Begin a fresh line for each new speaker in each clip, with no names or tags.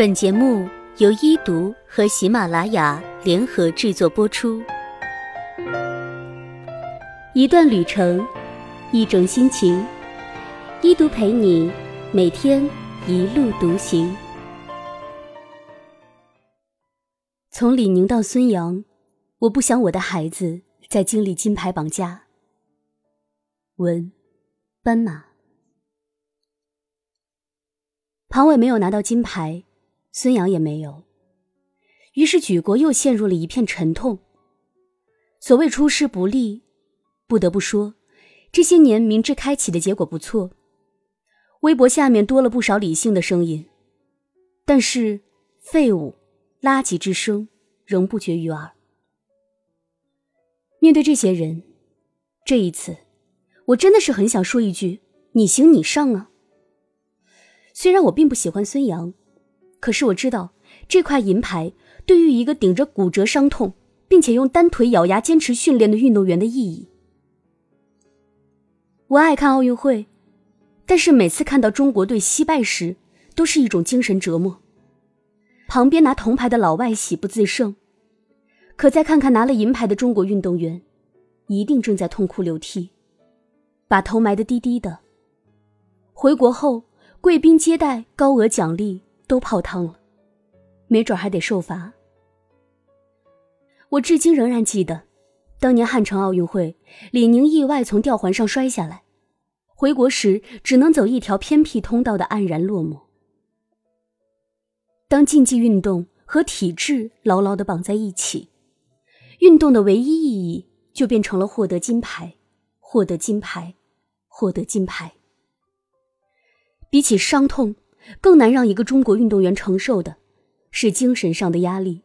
本节目由一读和喜马拉雅联合制作播出。一段旅程，一种心情，一读陪你每天一路独行。从李宁到孙杨，我不想我的孩子再经历金牌绑架。文，斑马。庞伟没有拿到金牌，孙杨也没有。于是举国又陷入了一片沉痛。所谓出师不利，不得不说，这些年明智开启的结果不错。微博下面多了不少理性的声音，但是废物、垃圾之声仍不绝于耳。面对这些人，这一次，我真的是很想说一句：“你行你上啊！”虽然我并不喜欢孙杨，可是我知道这块银牌对于一个顶着骨折伤痛，并且用单腿咬牙坚持训练的运动员的意义。我爱看奥运会，但是每次看到中国队惜败时，都是一种精神折磨。旁边拿铜牌的老外喜不自胜，可再看看拿了银牌的中国运动员，一定正在痛哭流涕，把头埋得低低的。回国后。贵宾接待、高额奖励都泡汤了，没准还得受罚。我至今仍然记得，当年汉城奥运会，李宁意外从吊环上摔下来，回国时只能走一条偏僻通道的黯然落寞。当竞技运动和体质牢牢的绑在一起，运动的唯一意义就变成了获得金牌，获得金牌，获得金牌。比起伤痛，更难让一个中国运动员承受的，是精神上的压力。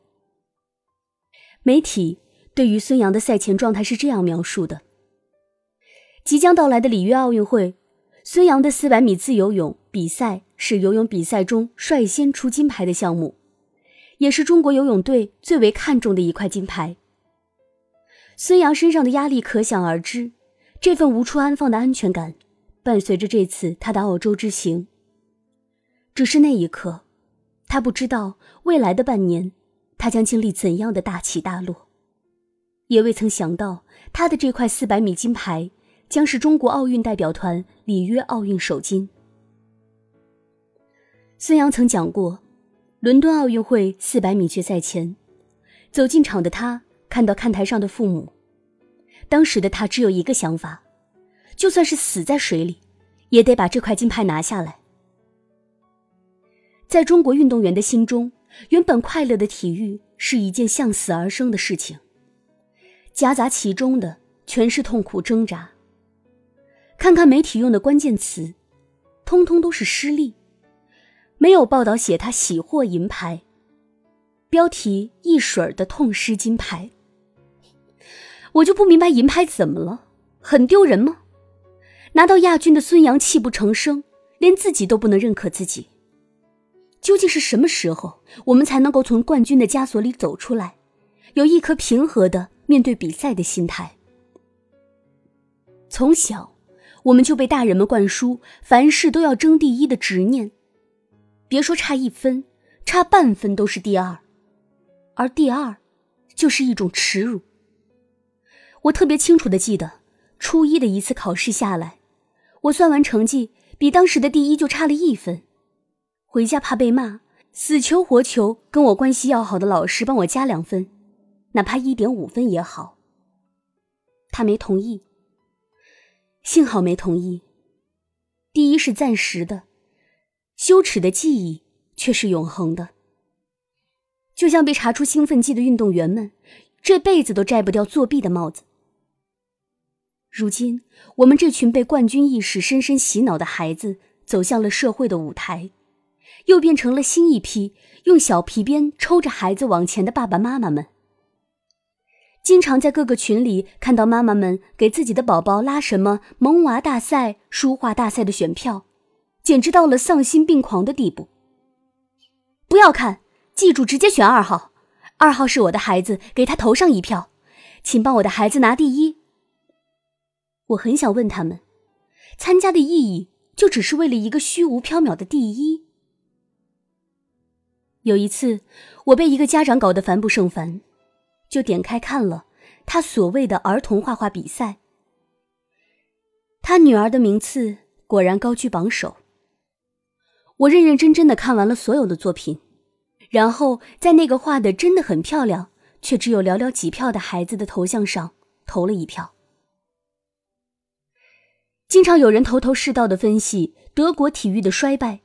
媒体对于孙杨的赛前状态是这样描述的：即将到来的里约奥运会，孙杨的400米自由泳比赛是游泳比赛中率先出金牌的项目，也是中国游泳队最为看重的一块金牌。孙杨身上的压力可想而知，这份无处安放的安全感。伴随着这次他的澳洲之行，只是那一刻，他不知道未来的半年，他将经历怎样的大起大落，也未曾想到他的这块四百米金牌将是中国奥运代表团里约奥运首金。孙杨曾讲过，伦敦奥运会四百米决赛前，走进场的他看到看台上的父母，当时的他只有一个想法。就算是死在水里，也得把这块金牌拿下来。在中国运动员的心中，原本快乐的体育是一件向死而生的事情，夹杂其中的全是痛苦挣扎。看看媒体用的关键词，通通都是失利，没有报道写他喜获银牌，标题一水儿的痛失金牌。我就不明白银牌怎么了，很丢人吗？拿到亚军的孙杨泣不成声，连自己都不能认可自己。究竟是什么时候，我们才能够从冠军的枷锁里走出来，有一颗平和的面对比赛的心态？从小，我们就被大人们灌输凡事都要争第一的执念，别说差一分，差半分都是第二，而第二，就是一种耻辱。我特别清楚的记得，初一的一次考试下来。我算完成绩，比当时的第一就差了一分。回家怕被骂，死求活求跟我关系要好的老师帮我加两分，哪怕一点五分也好。他没同意，幸好没同意。第一是暂时的，羞耻的记忆却是永恒的。就像被查出兴奋剂的运动员们，这辈子都摘不掉作弊的帽子。如今，我们这群被冠军意识深深洗脑的孩子走向了社会的舞台，又变成了新一批用小皮鞭抽着孩子往前的爸爸妈妈们。经常在各个群里看到妈妈们给自己的宝宝拉什么萌娃大赛、书画大赛的选票，简直到了丧心病狂的地步。不要看，记住直接选二号，二号是我的孩子，给他投上一票，请帮我的孩子拿第一。我很想问他们，参加的意义就只是为了一个虚无缥缈的第一？有一次，我被一个家长搞得烦不胜烦，就点开看了他所谓的儿童画画比赛。他女儿的名次果然高居榜首。我认认真真的看完了所有的作品，然后在那个画的真的很漂亮，却只有寥寥几票的孩子的头像上投了一票。经常有人头头是道的分析德国体育的衰败。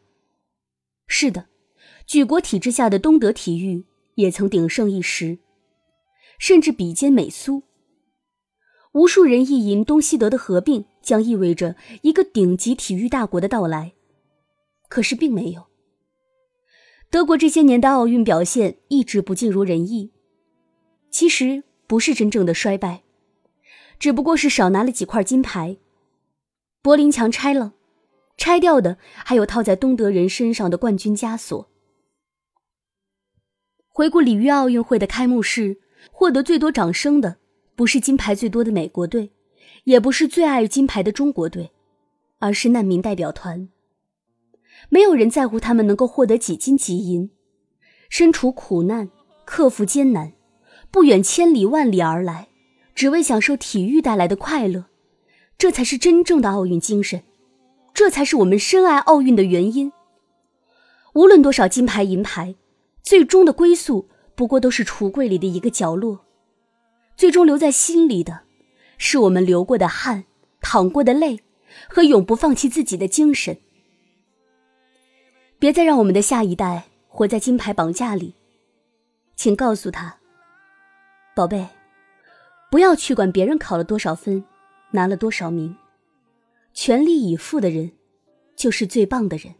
是的。举国体制下的东德体育也曾鼎盛一时，甚至比肩美苏。无数人意淫东西德的合并将意味着一个顶级体育大国的到来，可是并没有。德国这些年的奥运表现一直不尽如人意，其实不是真正的衰败，只不过是少拿了几块金牌。柏林墙拆了，拆掉的还有套在东德人身上的冠军枷锁。回顾里约奥运会的开幕式，获得最多掌声的不是金牌最多的美国队，也不是最爱金牌的中国队，而是难民代表团。没有人在乎他们能够获得几金几银，身处苦难，克服艰难，不远千里万里而来，只为享受体育带来的快乐。这才是真正的奥运精神，这才是我们深爱奥运的原因。无论多少金牌银牌。最终的归宿不过都是橱柜里的一个角落，最终留在心里的，是我们流过的汗、淌过的泪和永不放弃自己的精神。别再让我们的下一代活在金牌绑架里，请告诉他，宝贝，不要去管别人考了多少分，拿了多少名，全力以赴的人，就是最棒的人。